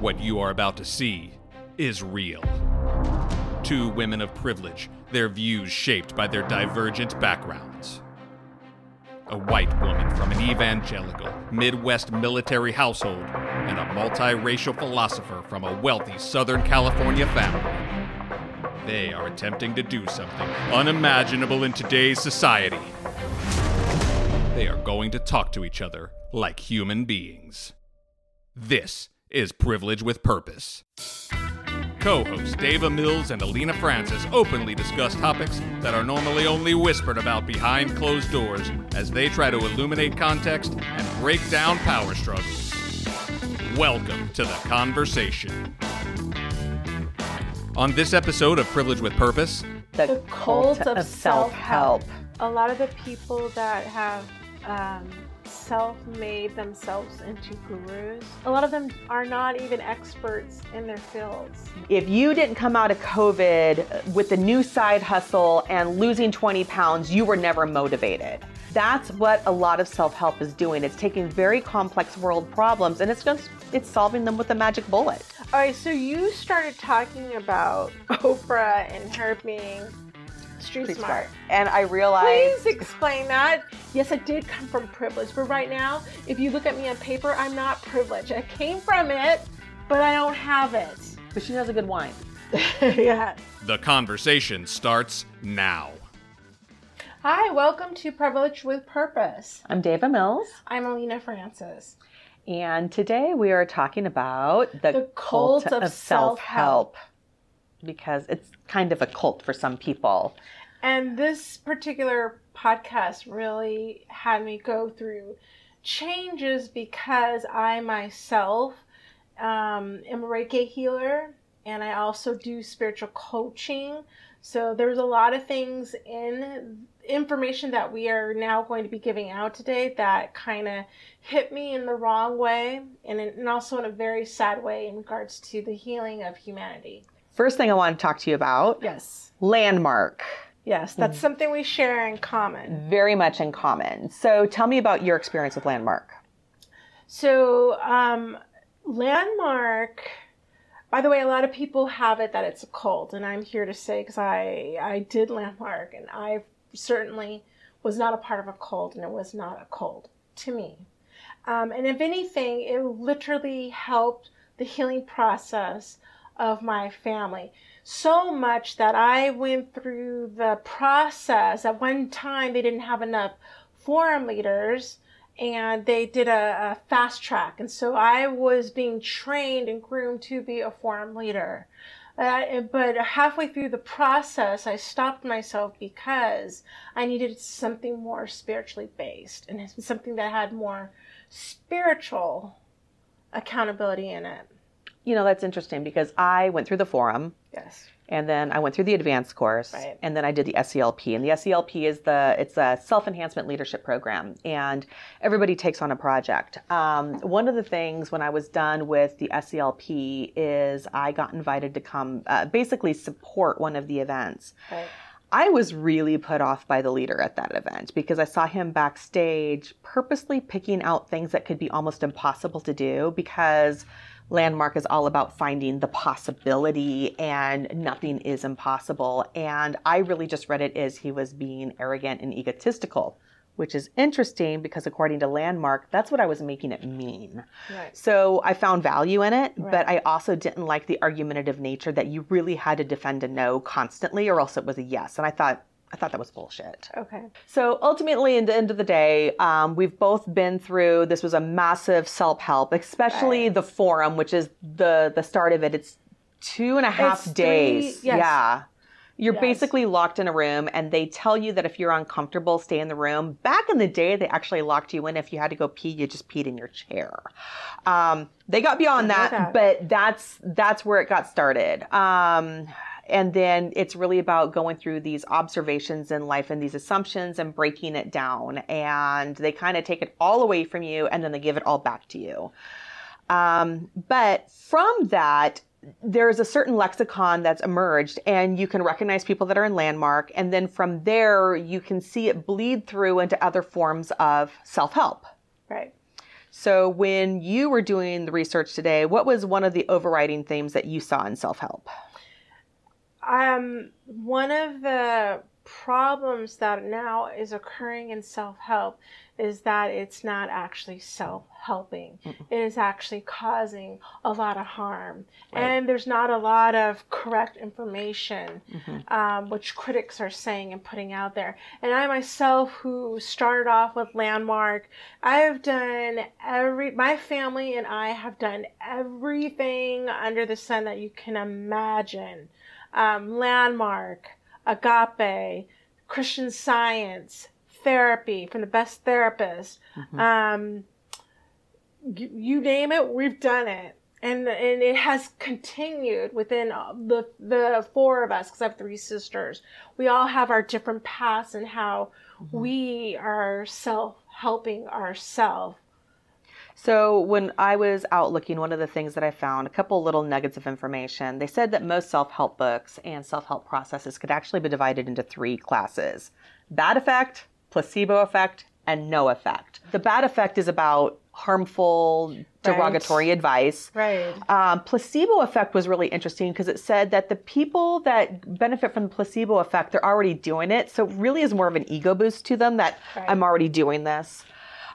What you are about to see is real. Two women of privilege, their views shaped by their divergent backgrounds. A white woman from an evangelical, Midwest military household, and a multiracial philosopher from a wealthy Southern California family. They are attempting to do something unimaginable in today's society. They are going to talk to each other like human beings. This is Privilege with Purpose. Co hosts Daava Mills and Alena Francis openly discuss topics that are normally only whispered about behind closed doors as they try to illuminate context and break down power struggles. Welcome to the conversation. On this episode of Privilege with Purpose, the, The cult, cult of, of self-help. A lot of the people that have um, self-made themselves into gurus, a lot of them are not even experts in their fields. If you didn't come out of COVID with the new side hustle and losing 20 pounds, you were never motivated. That's what a lot of self-help is doing. It's taking very complex world problems and it's just it's solving them with a magic bullet. All right, so you started talking about Oprah and her being street Street smart. And I realized Please explain that. Yes, I did come from privilege, but right now, if you look at me on paper, I'm not privileged. I came from it, but I don't have it. but she has a good wine. yeah. the conversation starts now. Hi, welcome to Privilege with Purpose. I'm Daava Mills, I'm Alena Francis. and today we are talking about the, The cult of self-help because it's kind of a cult for some people. And this particular podcast really had me go through changes because I myself um, am a Reiki healer and I also do spiritual coaching. So there's a lot of things in information that we are now going to be giving out today that kind of hit me in the wrong way and, in, and also in a very sad way in regards to the healing of humanity. First thing I want to talk to you about Yes. landmark. Yes, that's something we share in common. Very much in common. So tell me about your experience with landmark. So, um, landmark. By the way, a lot of people have it that it's a cult, and I'm here to say because I I did landmark, and I certainly was not a part of a cult, and it was not a cult to me. Um, and if anything, it literally helped the healing process of my family so much that I went through the process. At one time, they didn't have enough forum leaders and they did a, a, fast track. And so I was being trained and groomed to be a forum leader. Uh, but halfway through the process, I stopped myself because I needed something more spiritually based and something that had more spiritual accountability in it. You know, that's interesting because I went through the forum Yes. and then I went through the advanced course Right. and then I did the SELP and the SELP is the it's a self-enhancement leadership program and everybody takes on a project. Um, one of the things when I was done with the SELP is I got invited to come uh, basically support one of the events. Right. I was really put off by the leader at that event because I saw him backstage purposely picking out things that could be almost impossible to do because Landmark is all about finding the possibility and nothing is impossible. And I really just read it as he was being arrogant and egotistical, which is interesting because according to Landmark, that's what I was making it mean. Right. So I found value in it, Right. but I also didn't like the argumentative nature that you really had to defend a no constantly or else it was a yes. And I thought I thought that was bullshit. Okay. So ultimately, in the end of the day, um, we've both been through. This was a massive self-help, especially Right. the forum, which is the the start of it. It's two and a half It's days. three- yes. Yeah. You're Yes. basically locked in a room, and they tell you that if you're uncomfortable, stay in the room. Back in the day, they actually locked you in. If you had to go pee, you just peed in your chair. Um, they got beyond that, that. but that's that's where it got started. Um, and then it's really about going through these observations in life and these assumptions and breaking it down. And they kind of take it all away from you, and then they give it all back to you. Um, but from that, there's a certain lexicon that's emerged, and you can recognize people that are in landmark. And then from there, you can see it bleed through into other forms of self help. Right. So, when you were doing the research today, what was one of the overriding themes that you saw in self help? Um, one of the problems that now is occurring in self help is that it's not actually self helping. It is actually causing a lot of harm. Right. And there's not a lot of correct information, Mhm. um, which critics are saying and putting out there. And I myself, who started off with Landmark, I have done every, my family and I have done everything under the sun that you can imagine. Um, Landmark, Agape, Christian Science, therapy from the best therapist. Um, you, you name it, we've done it. And, and it has continued within the the four of us because I have three sisters. We all have our different paths and how we are self helping ourselves. So, when I was out looking, one of the things that I found, a couple little nuggets of information, they said that most self help books and self help processes could actually be divided into three classes bad effect, placebo effect, and no effect. The bad effect is about harmful, derogatory advice. Right. Um, placebo effect was really interesting because it said that the people that benefit from the placebo effect, they're already doing it. So it really is more of an ego boost to them that Right. I'm already doing this.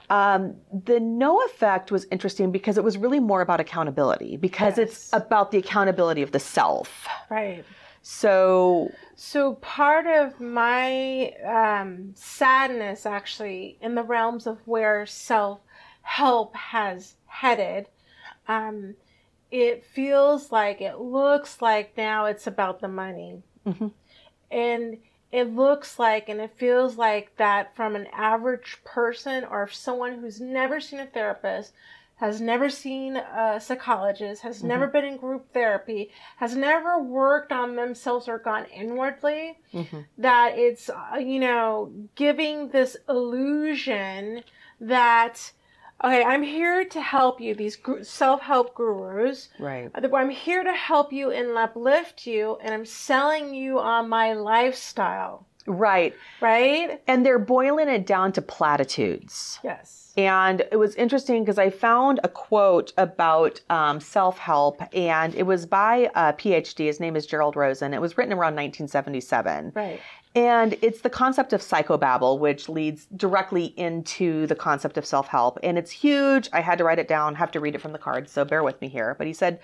Um, the no effect was interesting because it was really more about accountability because it's about the accountability of the self. Right. So, So part of my um, sadness, actually, in the realms of where self help has headed, um, it feels like it looks like now it's about the money, Mhm. and it looks like and it feels like that from an average person or someone who's never seen a therapist has never seen a psychologist, has never been in group therapy, has never worked on themselves or gone inwardly, mhm. that it's, uh, you know, giving this illusion that, okay, I'm here to help you, these gr- self help gurus. right. I'm here to help you and uplift you, and I'm selling you on my lifestyle, Right. right? And they're boiling it down to platitudes. Yes. And it was interesting because I found a quote about um, self help, and it was by a PhD. His name is Gerald Rosen. It was written around 1977. Right. And it's the concept of psychobabble, which leads directly into the concept of self help. And it's huge. I had to write it down, have to read it from the card, so bear with me here. But he said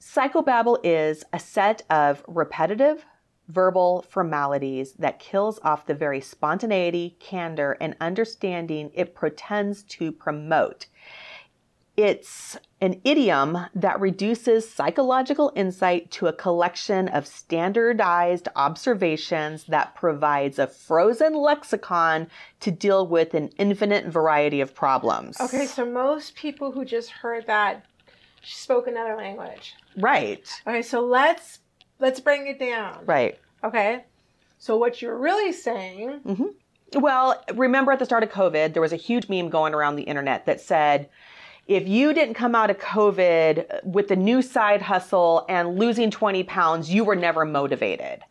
psychobabble is a set of repetitive verbal formalities that kills off the very spontaneity, candor, and understanding it pretends to promote. It's an idiom that reduces psychological insight to a collection of standardized observations that provides a frozen lexicon to deal with an infinite variety of problems. Okay, so most people who just heard that spoke another language. Right. Okay, so let's let's bring it down. Right. Okay. So what you're really saying, mm-hmm. Well, remember at the start of COVID, there was a huge meme going around the internet that said, if you didn't come out of COVID uh, with the new side hustle and losing 20 pounds, you were never motivated.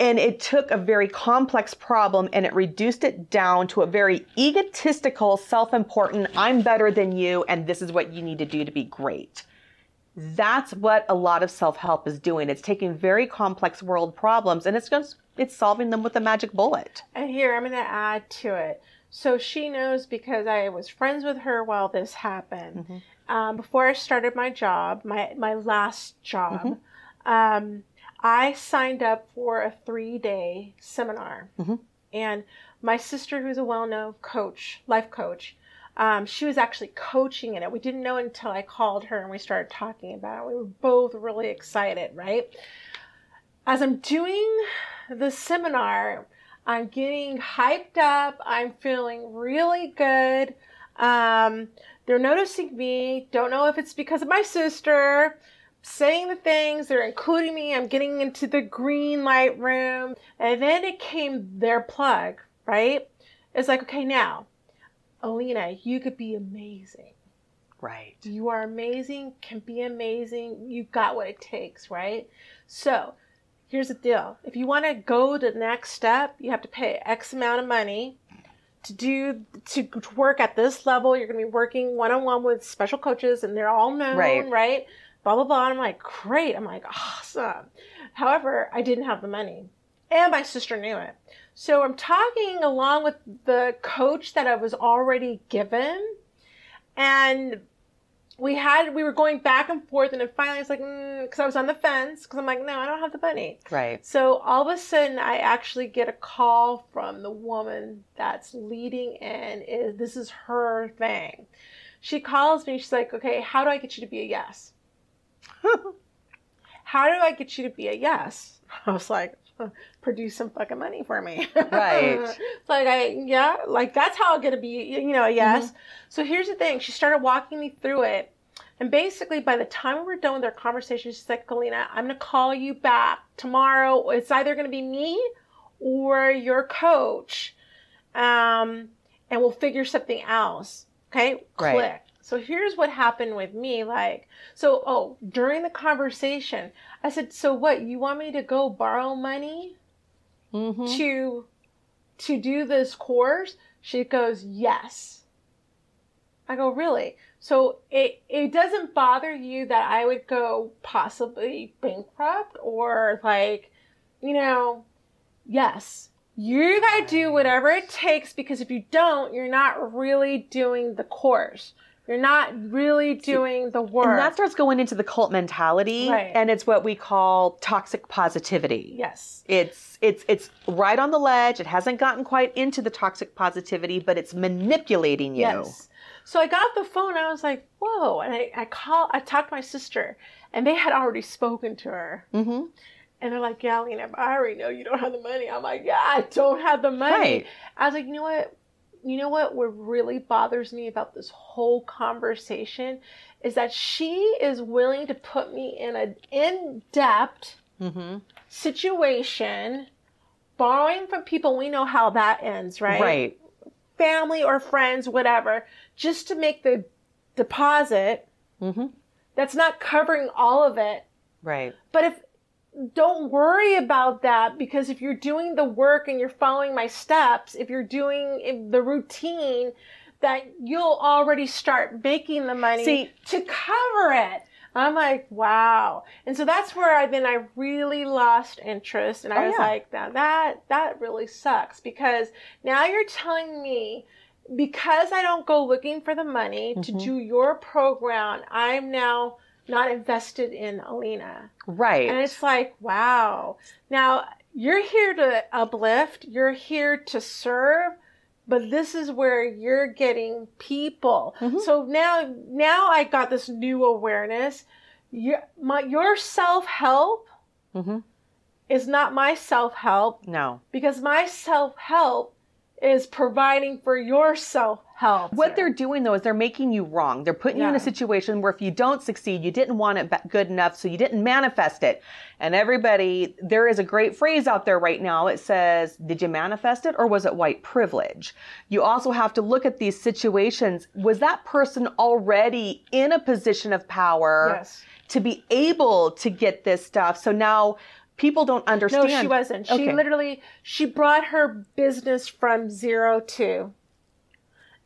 And it took a very complex problem and it reduced it down to a very egotistical, self important, I'm better than you, and this is what you need to do to be great. That's what a lot of self help is doing. It's taking very complex world problems and it's just it's solving them with a magic bullet. and here I'm going to add to it. So she knows because I was friends with her while this happened. Um, before I started my job, my my last job, um, I signed up for a three day seminar, Mhm. and my sister, who's a well known coach, life coach. Um, she was actually coaching in it. We didn't know until I called her and we started talking about it. We were both really excited, right? As I'm doing the seminar, I'm getting hyped up. I'm feeling really good. Um, they're noticing me. Don't know if it's because of my sister saying the things. They're including me. I'm getting into the green light room. And then it came their plug, right? It's like, okay, now, Alena, you could be amazing. Right. You are amazing, can be amazing. You've got what it takes, right? So, here's the deal. If you want to go to the next step, you have to pay X amount of money to do to work at this level. You're going to be working one on one with special coaches, and they're all known, Right. right? Blah blah blah. And I'm like, great. I'm like, awesome. However, I didn't have the money, and my sister knew it. So I'm talking along with the coach that I was already given, and we had we were going back and forth, and then finally I was like, mm, because I was on the fence, because I'm like, no, I don't have the money. Right. So all of a sudden, I actually get a call from the woman that's leading in. Is this is her thing? She calls me. She's like, "Okay, how do I get you to be a yes? how do I get you to be a yes?" I was like, "Huh, "Produce some fucking money for me." Right. like I yeah, like that's how I'm gonna be. You know, yes. So here's the thing. She started walking me through it. And basically, by the time we were done with our conversation, she's like, Kalina, I'm going to call you back tomorrow. It's either going to be me or your coach. Um, and we'll figure something else. Okay? Right. Click. So here's what happened with me. Like, so, oh, during the conversation, I said, so what? You want me to go borrow money Mm-hmm. to to do this course? She goes, Yes. I go, Really? So it it doesn't bother you that I would go possibly bankrupt or like, you know, yes. You gotta do whatever it takes because if you don't, you're not really doing the course. You're not really doing the work. And that starts going into the cult mentality, Right. and it's what we call toxic positivity. yes. It's it's it's right on the ledge. It hasn't gotten quite into the toxic positivity, but it's manipulating you. Yes. So I got off the phone. I was like, "Whoa!" And I I call. I talked to my sister, and they had already spoken to her. Mm-hmm. And they're like, "Yeah, Lena, I already know you don't have the money." I'm like, "Yeah, I don't have the money." Right. I was like, "You know what? You know what? What really bothers me about this whole conversation is that she is willing to put me in an in-depth Mm-hmm. situation, borrowing from people. We know how that ends, right? Right. family or friends, whatever, just to make the deposit Mm-hmm. that's not covering all of it. Right. But if don't worry about that because if you're doing the work and you're following my steps, if you're doing the routine, that you'll already start making the money See- to cover it. I'm like, wow. And so that's where I then I really lost interest and I Oh, was yeah. like, now that that really sucks because now you're telling me because I don't go looking for the money to Mhm. do your program, I'm now not invested in Alena. Right. And it's like, wow. Now you're here to uplift, you're here to serve, but this is where you're getting people. Mhm. So now, now I got this new awareness. Your, my, your self help mm-hmm. is not my self help No. because my self help is providing for your self help. What they're doing though is they're making you wrong. They're putting you in a situation where if you don't succeed, you didn't want it good enough, so you didn't manifest it. And everybody, there is a great phrase out there right now. It says, Did you manifest it or was it white privilege? You also have to look at these situations. Was that person already in a position of power Yes. to be able to get this stuff? So now people don't understand. No, she wasn't. She Okay. literally she brought her business from zero to,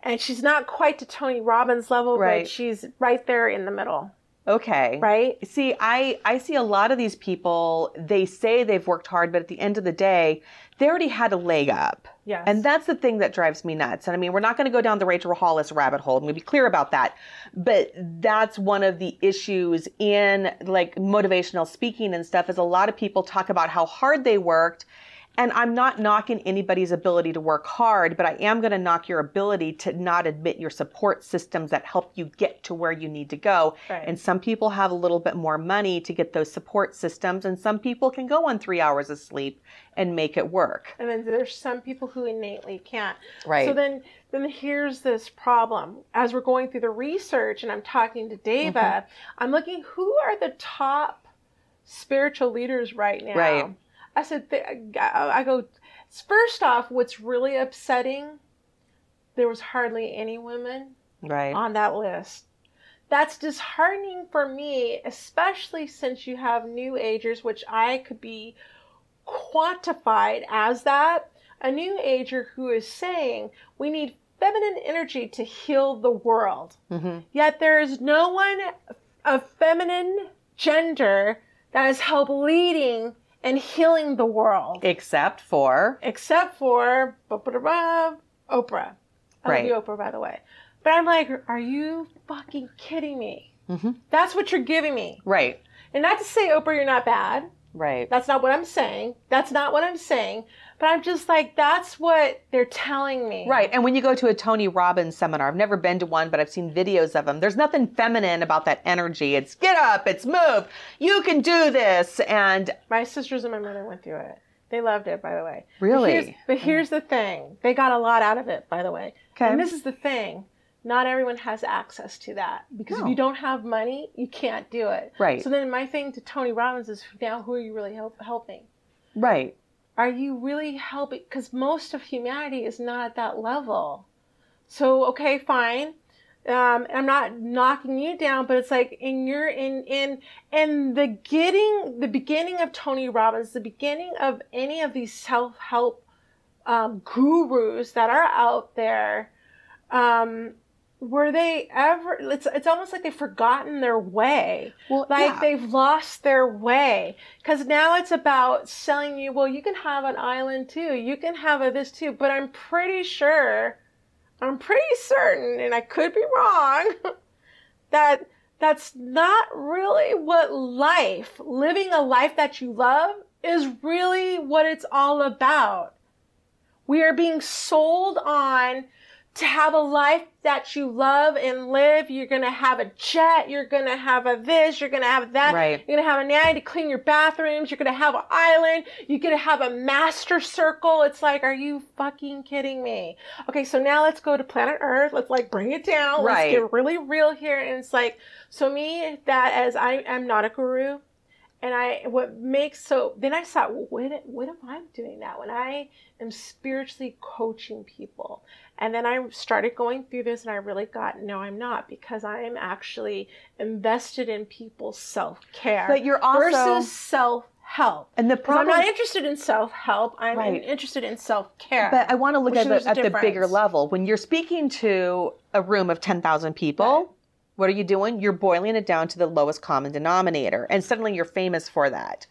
and she's not quite to Tony Robbins level, Right. but she's right there in the middle, Okay. right? See, I, I see a lot of these people, they say they've worked hard, but at the end of the day, they already had a leg up. Yes. And that's the thing that drives me nuts. And I mean, we're not going to go down the Rachel Hollis rabbit hole. I'm going to be clear about that. But that's one of the issues in like motivational speaking and stuff is a lot of people talk about how hard they worked. And I'm not knocking anybody's ability to work hard, but I am going to knock your ability to not admit your support systems that help you get to where you need to go. Right. And some people have a little bit more money to get those support systems, and some people can go on three hours of sleep and make it work. and then there's some people who innately can't. Right. So then, then here's this problem. As we're going through the research, and I'm talking to Daava, Mm-hmm. I'm looking who are the top spiritual leaders right now. Right. I said, th- I go. First off, what's really upsetting? There was hardly any women Right. on that list. That's disheartening for me, especially since you have new agers, which I could be quantified as that. a new ager who is saying we need feminine energy to heal the world. Mm-hmm. Yet there is no one of feminine gender that is help leading and healing the world. Except for Except for Oprah. I Right. love you, Oprah, by the way. But I'm like, are you fucking kidding me? Mhm. That's what you're giving me. right, And not to say, Oprah, you're not bad. right. That's not what I'm saying. That's not what I'm saying. But I'm just like, that's what they're telling me. Right. And when you go to a Tony Robbins seminar, I've never been to one, but I've seen videos of them. There's nothing feminine about that energy. It's get up, it's move. You can do this. And My sisters and my mother went through it. They loved it, by the way. But Really? here's, but mm. here's the thing they got a lot out of it, by the way. Okay. And this is the thing. Not everyone has access to that because No. if you don't have money, you can't do it. Right. So then my thing to Tony Robbins is now who are you really help, helping? right. Are you really helping? Because most of humanity is not at that level. So okay, fine. Um, I'm not knocking you down, but it's like in your in in in the getting the beginning of Tony Robbins, the beginning of any of these self help um, gurus that are out there. Um, were they ever? It's it's almost like they've forgotten their way Well, like yeah. they've lost their way because now it's about selling you well you can have an island too you can have a this too but i'm pretty sure i'm pretty certain and i could be wrong that that's not really what life living a life that you love is really what it's all about we are being sold on to have a life that you love and live. You're going to have a jet. You're going to have a this. You're going to have that. Right. You're going to have a nanny to clean your bathrooms. You're going to have an island. You're going to have a master circle. It's like, are you fucking kidding me? Okay. So now let's go to planet Earth. Let's like bring it down. Right. Let's get really real here. And it's like, so me that as I am not a guru, and I what makes so then I thought, well, what what am I doing that when I am spiritually coaching people? And then I started going through this and I really got no, I'm not because I am actually invested in people's self care. But you're also- versus self help. And the problem I'm not interested in self help. I'm Right. interested in self care. But I want to look at the, at the bigger level. When you're speaking to a room of 10,000 people, Right. what are you doing? You're boiling it down to the lowest common denominator. And suddenly you're famous for that.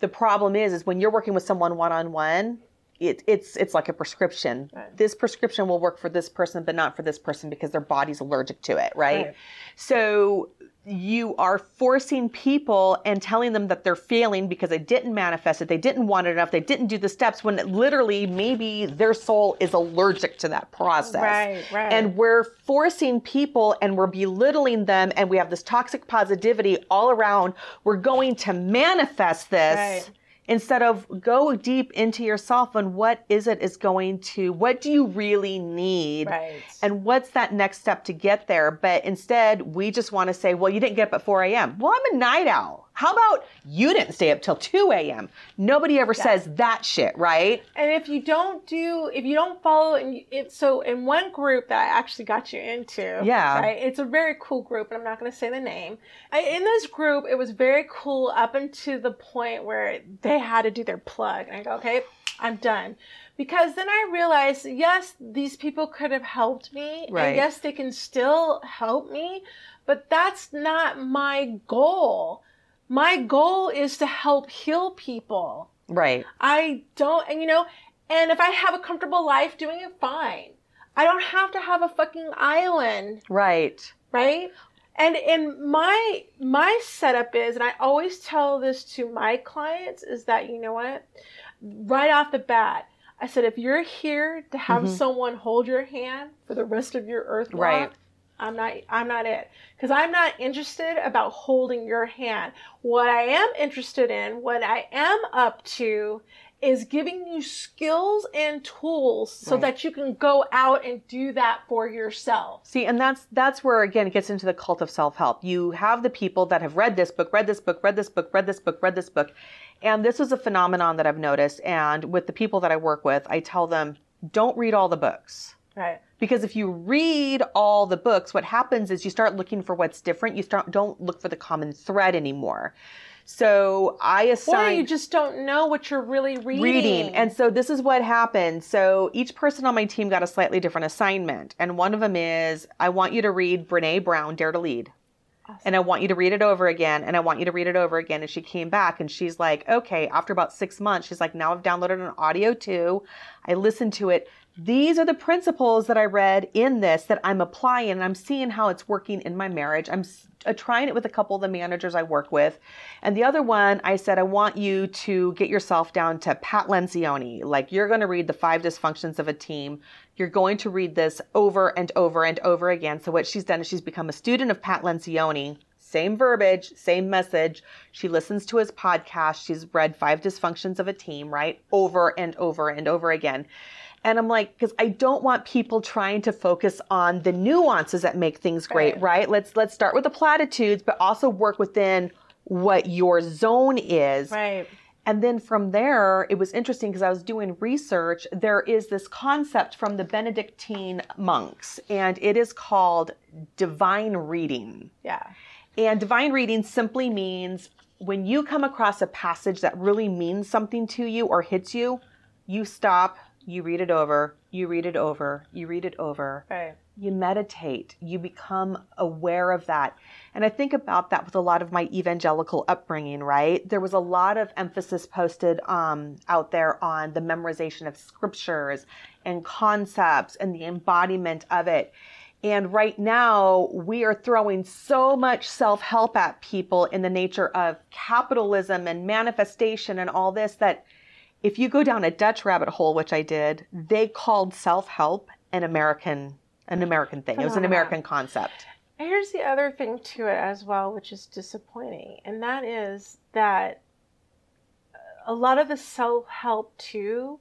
The problem is, is when you're working with someone one on one, it, it's it's like a prescription. Right. This prescription will work for this person, but not for this person because their body's allergic to it, right? Right. So you are forcing people and telling them that they're failing because they didn't manifest it, they didn't want it enough, they didn't do the steps when literally maybe their soul is allergic to that process. Right, right. And we're forcing people and we're belittling them and we have this toxic positivity all around. We're going to manifest this Right. Instead of go deep into yourself and what is it is going to what do you really need? Right. and what's that next step to get there? But instead we just want to say well you didn't get up at 4 a.m well i'm a night owl how about you didn't stay up till 2 a.m nobody ever says that shit right And if you don't do, if you don't follow, and it, so in one group that I actually got you into, Yeah. right, it's a very cool group, and I'm not going to say the name. I, in this group, it was very cool up until the point where they had to do their plug, and I go, okay, I'm done. Because then I realized, yes, these people could have helped me, Right. and yes, they can still help me, but that's not my goal. My goal is to help heal people. right I don't, and you know, and if I have a comfortable life doing it, fine. I don't have to have a fucking island, right right? And and my my setup is, and I always tell this to my clients, is that you know what, right off the bat, I said if you're here to have mm-hmm. someone hold your hand for the rest of your earth walk, Right. I'm not I'm not it because I'm not interested about holding your hand. What I am interested in, what I am up to is giving you skills and tools so Right. that you can go out and do that for yourself. See, and that's that's where again it gets into the cult of self-help. You have the people that have read this book, read this book, read this book, read this book, read this book. And this is a phenomenon that I've noticed and with the people that I work with, I tell them, don't read all the books. Right. Because if you read all the books, what happens is you start looking for what's different. You start don't look for the common thread anymore. So I assign. Or you just don't know what you're really reading. reading. And so this is what happened. So each person on my team got a slightly different assignment. And one of them is I want you to read Brené Brown, Dare to Lead. And I want you to read it over again. And I want you to read it over again. And she came back and she's like, okay, after about six months, she's like, now I've downloaded an audio too. I listened to it. These are the principles that I read in this that I'm applying and I'm seeing how it's working in my marriage. I'm uh, trying it with a couple of the managers I work with. And the other one, I said, I want you to get yourself down to Pat Lencioni. Like, you're going to read the five dysfunctions of a team. You're going to read this over and over and over again. So, what she's done is she's become a student of Pat Lencioni. Same verbiage, same message. She listens to his podcast. She's read Five Dysfunctions of a Team, right? Over and over and over again. And I'm like, because I don't want people trying to focus on the nuances that make things great, Right. right? Let's let's start with the platitudes, but also work within what your zone is. Right. And then from there, it was interesting because I was doing research. There is this concept from the Benedictine monks, and it is called divine reading. Yeah. And divine reading simply means when you come across a passage that really means something to you or hits you, you stop, you read it over, you read it over, you read it over Right. you meditate, you become aware of that. And I think about that with a lot of my evangelical upbringing, right? There was a lot of emphasis posted um, out there on the memorization of scriptures and concepts and the embodiment of it. And right now, we are throwing so much self help at people in the nature of capitalism and manifestation and all this that if you go down a Dutch rabbit hole, which I did, they called self help an American an American thing. It was an American concept. Here's the other thing to it as well, which is disappointing, and that is that a lot of the self help too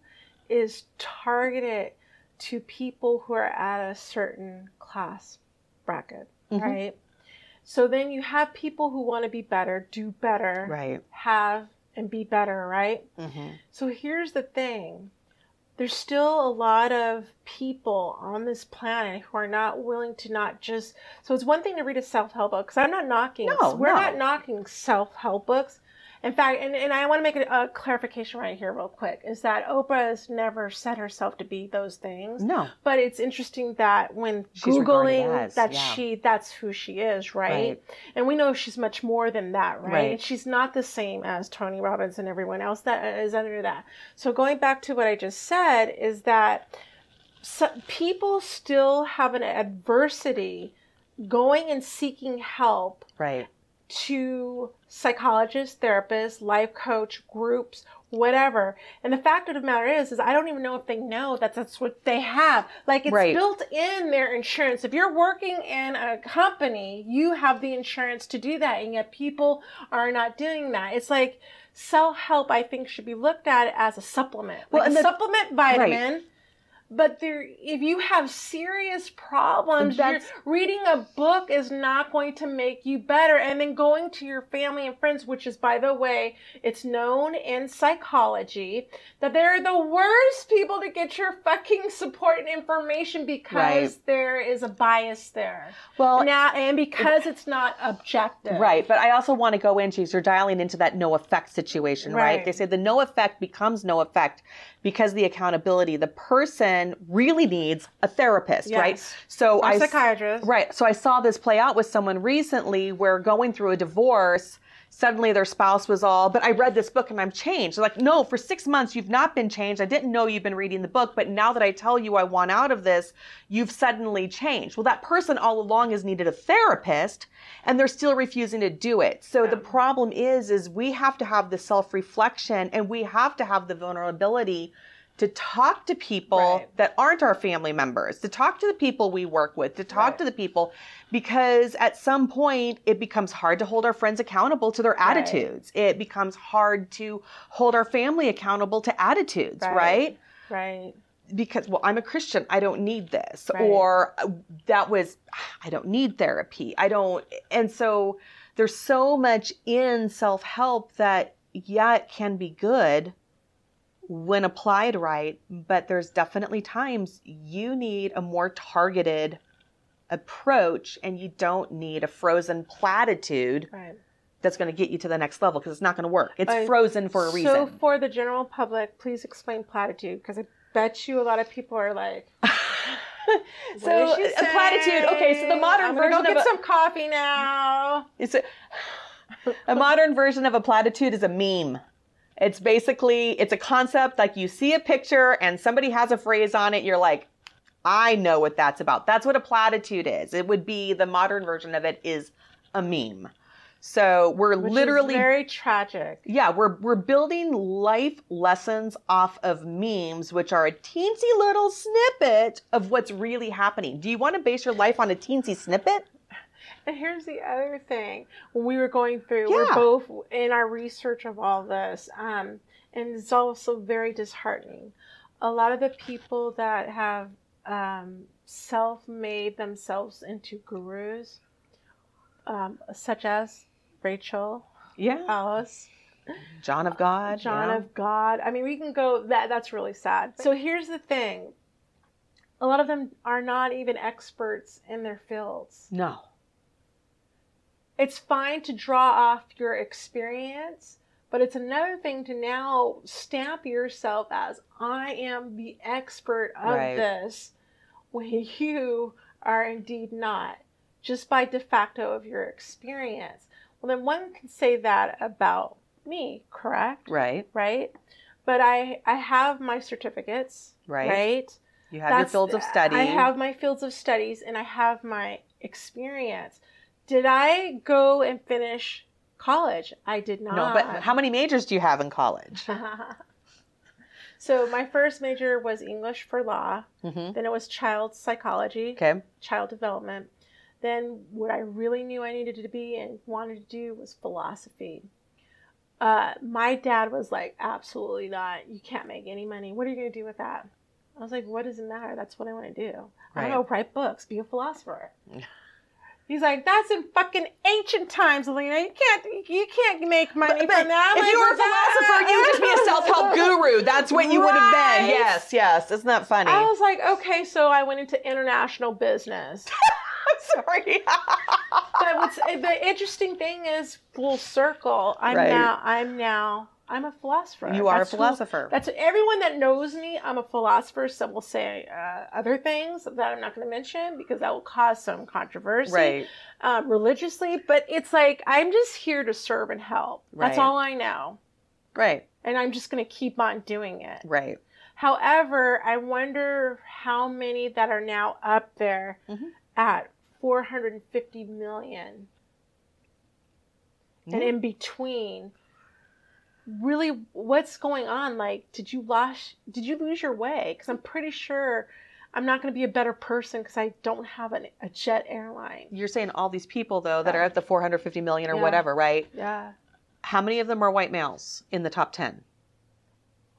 is targeted to people who are at a certain class bracket, Mhm. right? So then you have people who want to be better, do better, Right. have and be better, right? hmm So here's the thing. There's still a lot of people on this planet who are not willing to not just. So it's one thing to read a self help book because I'm not knocking. No, we're no. not knocking self help books. In fact, and, and I want to make a, a clarification right here, real quick, is that Oprah has never said herself to be those things. No. But it's interesting that when She's googling as, that yeah. she that's who she is, right? Right. And we know she's much more than that, right? Right. She's not the same as Tony Robbins and everyone else that uh, is under that. So going back to what I just said is that so, people still have an adversity going and seeking help Right. To psychologists, therapists, life coach, groups, whatever. And the fact of the matter is, is I don't even know if they know that that's what they have. Like it's Right. built in their insurance. If you're working in a company, you have the insurance to do that, and yet people are not doing that. It's like self-help. I think should be looked at as a supplement, Well, like a the- supplement vitamin. But there, if you have serious problems, you're, reading a book is not going to make you better. And then going to your family and friends, which is, by the way, it's known in psychology that they're the worst people to get your fucking support and information because Right. there is a bias there. Well, now, and because it's not objective. Right, but I also want to go into you're dialing into that no effect situation, right? Right. They say the no effect becomes no effect because the accountability. The person really needs a therapist, right? So Or I psychiatrist. Right. So I saw this play out with someone recently where going through a divorce, suddenly their spouse was all, but I read this book and I'm changed. They're like, no, for six months you've not been changed. I didn't know you've been reading the book, but now that I tell you I want out of this, you've suddenly changed. Well, that person all along has needed a therapist and they're still refusing to do it. So the problem is, is we have to have the self-reflection and we have to have the vulnerability to talk to people Right. that aren't our family members, to talk to the people we work with, to talk Right. to the people, because at some point it becomes hard to hold our friends accountable to their Right. attitudes. It becomes hard to hold our family accountable to attitudes, Right. right? Right. Because, well, I'm a Christian, I don't need this. Right. Or uh, that was, I don't need therapy. I don't. And so there's so much in self help that, yeah, it can be good, when applied right, but there's definitely times you need a more targeted approach and you don't need a frozen platitude Right. that's going to get you to the next level because it's not going to work. It's I- frozen for a reason. So for the general public, please explain platitude because I bet you a lot of people are like, So, what is she a platitude. Okay, so the modern I'm version go get of a- some coffee now. It's a, a modern version of a platitude is a meme. It's basically it's a concept like you see a picture and somebody has a phrase on it. You're like, I know what that's about. That's what a platitude is. It would be the modern version of it is a meme. So we're Which literally very tragic. yeah, we're we're building life lessons off of memes, which are a teensy little snippet of what's really happening. Do you want to base your life on a teensy snippet? And here's the other thing: when we were going through, Yeah. we're both in our research of all this, um, and it's also very disheartening. A lot of the people that have um, self-made themselves into gurus, um, such as Rachel, Yeah. Hollis, John of God. John yeah. of God. I mean, we can go. That that's really sad. So here's the thing: a lot of them are not even experts in their fields. No. It's fine to draw off your experience, but it's another thing to now stamp yourself as I am the expert of Right. this when you are indeed not, just by de facto of your experience. Well, then one can say that about me, correct? Right. Right? But I, I have my certificates, Right. right? You have your fields of study. I have my fields of studies and I have my experience. Did I go and finish college? I did not. No, but how many majors do you have in college? so my first major was English for law. hmm Then it was child psychology, Okay. child development. Then what I really knew I needed to be and wanted to do was philosophy. Uh, my dad was like, absolutely not. You can't make any money. What are you going to do with that? I was like, what does it matter? That's what I want to do. I Right. don't know, write books, be a philosopher. He's like, that's in fucking ancient times, Alena. You can't, you can't make money But, but from that. If like, you were a philosopher, you would just be a self-help guru. That's what you would have been. Yes, yes. Isn't that funny? I was like, okay, so I went into international business. Sorry. but the interesting thing is full circle. I'm Right. now I'm now I'm a philosopher. you are That's a who- philosopher. that's everyone that knows me. I'm a philosopher. Some will say uh, other things that I'm not going to mention because that will cause some controversy right. um, religiously. But it's like I'm just here to serve and help. That's all I know, Right. and I'm just going to keep on doing it. Right. However, I wonder how many that are now up there Mhm. at 450 million and in between. Really, what's going on? Like, did you lose? Did you lose your way? Because I'm pretty sure I'm not going to be a better person because I don't have an, a jet airline. You're saying all these people though that are at the 450 million or Yeah. whatever, right? Yeah, How many of them are white males in the top 10?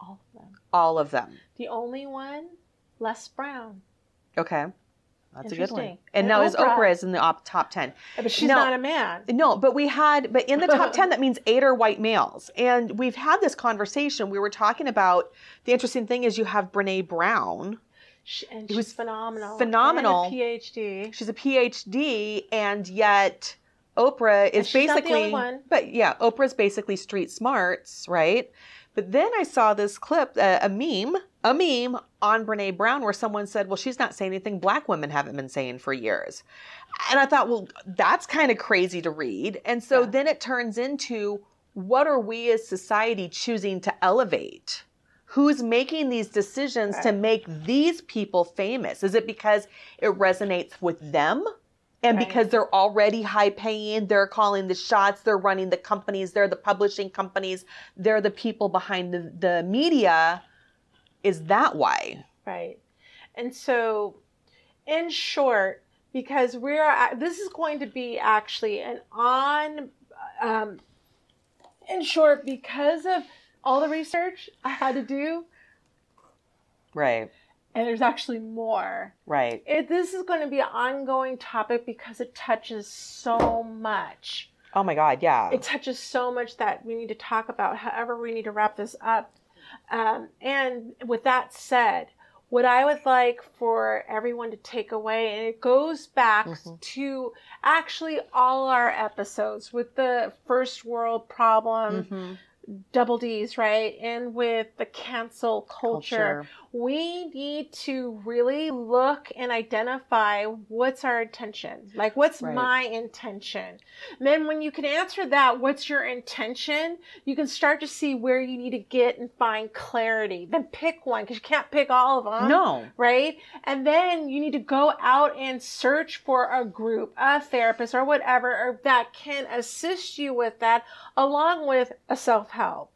all of them. All of them. The only one, Les Brown. Okay. That's a good one. And And now is Oprah. Oprah is in the op- top 10. But she's No. not a man. No, but we had, but in the top 10, that means eight are white males. And we've had this conversation. We were talking about the interesting thing is you have Brené Brown. She, and she's was phenomenal. phenomenal. And a PhD. She's a PhD, and yet Oprah is And she's not the basically, but yeah, Oprah's basically street smarts, right? But then I saw this clip, uh, a meme, a meme on Brené Brown where someone said, well, she's not saying anything black women haven't been saying for years. And I thought, well, that's kind of crazy to read. And so Yeah. then it turns into what are we as society choosing to elevate? Who's making these decisions to make these people famous? Is it because it resonates with them? And Right. because they're already high paying, they're calling the shots, they're running the companies, they're the publishing companies, they're the people behind the, the media. Is that why? Right. And so, in short, because we're this is going to be actually an on, um, in short, because of all the research I had to do, Right, and there's actually more. right. It, this is going to be an ongoing topic because it touches so much. Oh my God, yeah. It touches so much that we need to talk about. However, we need to wrap this up. Um, and with that said, what I would like for everyone to take away, and it goes back Mm-hmm. to actually all our episodes with the first world problem, Mm-hmm. double D's, right? And with the cancel culture, Culture. We need to really look and identify what's our intention. Like, what's Right. my intention? And then, when you can answer that, what's your intention? You can start to see where you need to get and find clarity. Then pick one because you can't pick all of them No. right? And then you need to go out and search for a group, a therapist, or whatever or that can assist you with that, along with a self help.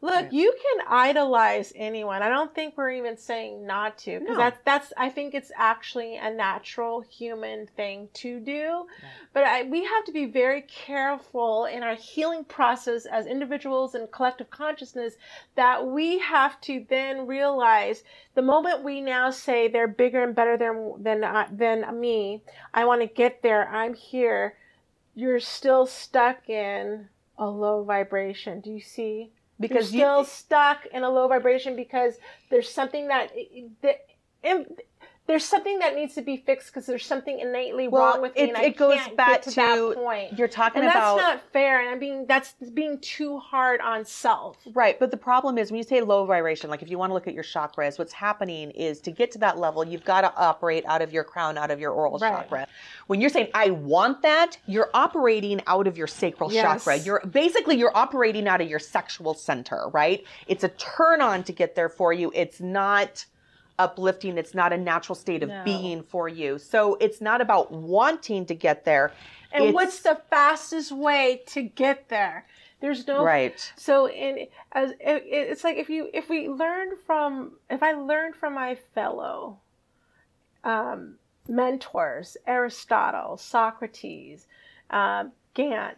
Look, Right. you can idolize anyone. I don't think we're even saying not to, because No. that's that's. I think it's actually a natural human thing to do, but I, we have to be very careful in our healing process as individuals and collective consciousness that we have to then realize the moment we now say they're bigger and better than than uh, than me, I want to get there. I'm here. You're still stuck in a low vibration. Do you see? Because You're still you, stuck in a low vibration because there's something that, eh, eh, that there's something that needs to be fixed because there's something innately Well, wrong with me, it- and I it goes can't back get to, to that point. you're talking and that's not fair, and I'm being that's being too hard on self. Right, but the problem is when you say low vibration, like if you want to look at your chakras, what's happening is to get to that level, you've got to operate out of your crown, out of your oral Right. chakra. When you're saying I want that, you're operating out of your sacral Yes. chakra. You're basically you're operating out of your sexual center, right? It's a turn on to get there for you. It's not uplifting. It's not a natural state of No. being for you. So it's not about wanting to get there. And It's- what's the fastest way to get there? There's no right? So in as it, it's like if you if we learn from if I learned from my fellow um, mentors Aristotle, Socrates, um, Gandhi,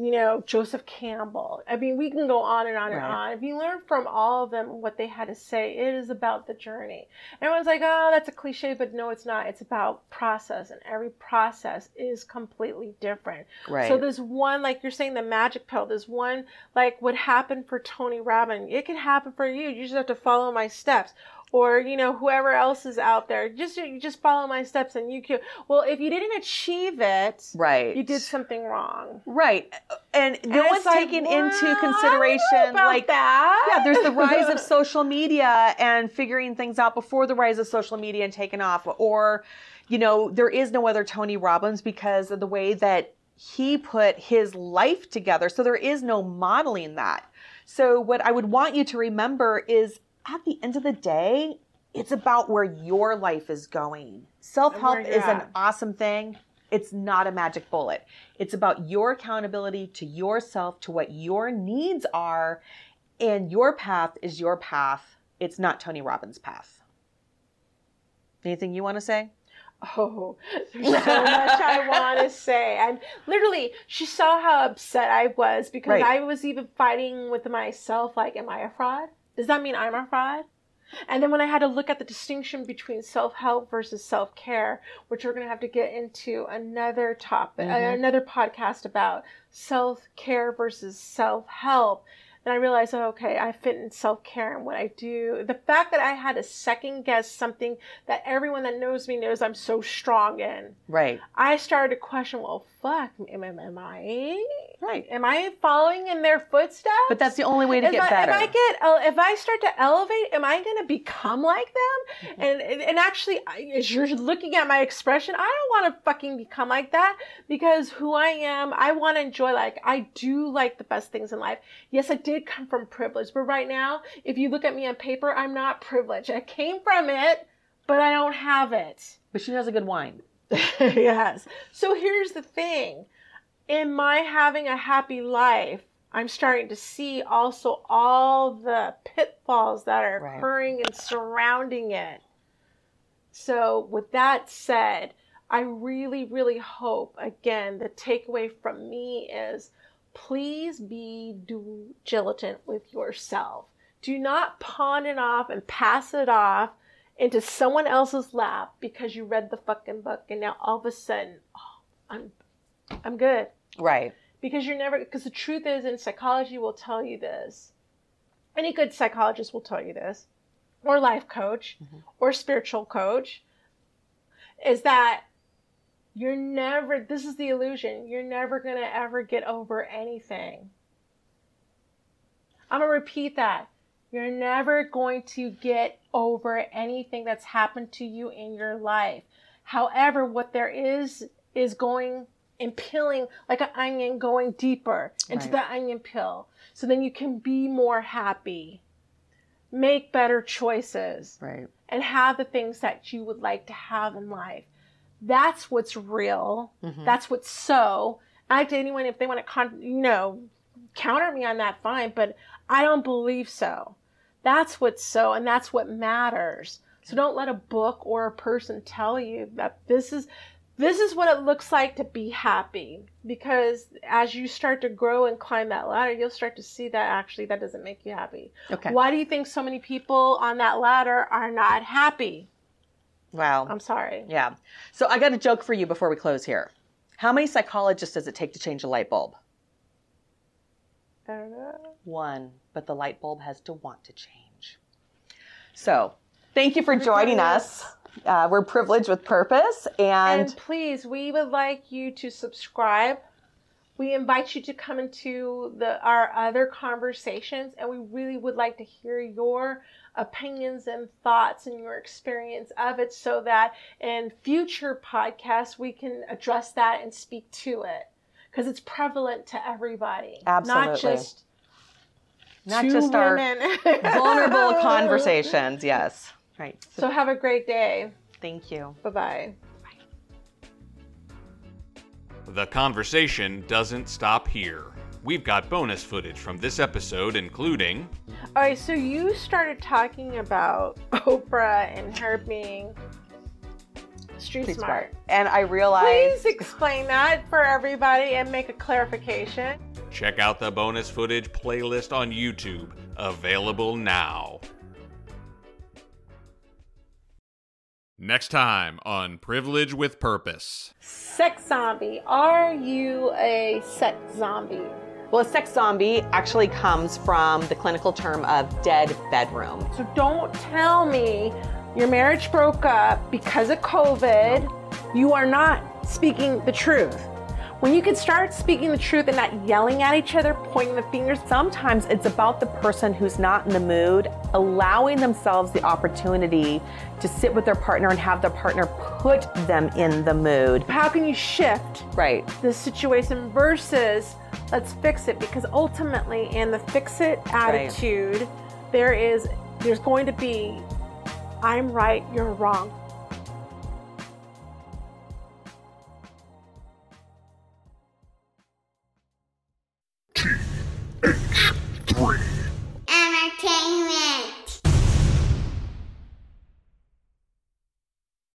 you know Joseph Campbell. I mean we can go on and on and Right. on. If you learn from all of them what they had to say, it is about the journey. Everyone's like, oh, that's a cliche, but no, it's not. It's about process, and every process is completely different. Right. So there's one, like you're saying, the magic pill. There's one, like what happened for Tony Robbins. It can happen for you. You just have to follow my steps. Or you know whoever else is out there, just just follow my steps and you can. Well, if you didn't achieve it, right. you did something wrong. Right. And no And one's like, taken well, into consideration like that. yeah, there's the rise of social media and figuring things out before the rise of social media and taking off or you know, there is no other Tony Robbins because of the way that he put his life together. So there is no modeling that. So what I would want you to remember is at the end of the day, it's about where your life is going. Self-help where you're is an awesome thing. It's not a magic bullet. It's about your accountability to yourself, to what your needs are, and your path is your path. It's not Tony Robbins' path. Anything you want to say? Oh, there's so much I want to say. I'm literally, she saw how upset I was because Right. I was even fighting with myself like, am I a fraud? Does that mean I'm a fraud? And then when I had to look at the distinction between self help versus self care, which we're going to have to get into another topic, Mhm. another podcast about self care versus self help. And I realized, oh, okay, I fit in self care and what I do. The fact that I had to second guess something that everyone that knows me knows I'm so strong in, Right. I started to question, well, fuck, am, am, am I, Right. am I following in their footsteps? But that's the only way to if get I, better. If I get, if I start to elevate, am I going to become like them? Mm-hmm. And, and and actually, as you're looking at my expression, I don't want to fucking become like that because who I am, I want to enjoy. Like I do like the best things in life. Yes, I did come from privilege, but right now, if you look at me on paper, I'm not privileged. I came from it, but I don't have it. but she has a good wine. yes. So here's the thing. In my having a happy life, I'm starting to see also all the pitfalls that are Right. occurring and surrounding it. So, with that said, I really, really hope, again, the takeaway from me is please be diligent with yourself. Do not pawn it off and pass it off into someone else's lap because you read the fucking book and now all of a sudden, oh, I'm, I'm good Right. because you're never because the truth is in psychology will tell you this any good psychologist will tell you this, or life coach, mm-hmm. or spiritual coach, is that you're never, this is the illusion, you're never going to ever get over anything. I'm going to repeat that. You're never going to get over anything that's happened to you in your life. However, what there is is going and peeling like an onion, going deeper into Right. the onion peel. So then you can be more happy, make better choices, Right. and have the things that you would like to have in life. That's what's real. Mhm. That's what's so. I to anyone if they want to, con- you know, counter me on that, fine. But I don't believe so. That's what's so, and that's what matters. So don't let a book or a person tell you that this is this is what it looks like to be happy. Because as you start to grow and climb that ladder, you'll start to see that actually that doesn't make you happy. Okay. Why do you think so many people on that ladder are not happy? Wow. I'm sorry. Yeah. So I got a joke for you before we close here. How many psychologists does it take to change a light bulb? I don't know. One, but the light bulb has to want to change. So, thank you for joining us. Uh, we're privileged with purpose, and, And please, we would like you to subscribe. We invite you to come into the our other conversations, and we really would like to hear your opinions and thoughts and your experience of it, so that in future podcasts we can address that and speak to it because it's prevalent to everybody, not just not just our vulnerable conversations. Yes. Right. So, So have a great day. thank you. Bye bye. The conversation doesn't stop here. We've got bonus footage from this episode, including All right, so you started talking about Oprah and her being street, Street smart. And I realized Please explain that for everybody and make a clarification. check out the bonus footage playlist on YouTube, available now. Next time on Privilege with Purpose. Sex zombie. Are you a sex zombie? well, a sex zombie actually comes from the clinical term of dead bedroom. So don't tell me your marriage broke up because of COVID. You are not speaking the truth. When you can start speaking the truth and not yelling at each other, pointing the fingers, Sometimes it's about the person who's not in the mood, allowing themselves the opportunity to sit with their partner and have their partner put them in the mood. how can you shift Right. the situation versus let's fix it? Because ultimately, in the fix it attitude, there is there's going to be I'm right, you're wrong. three.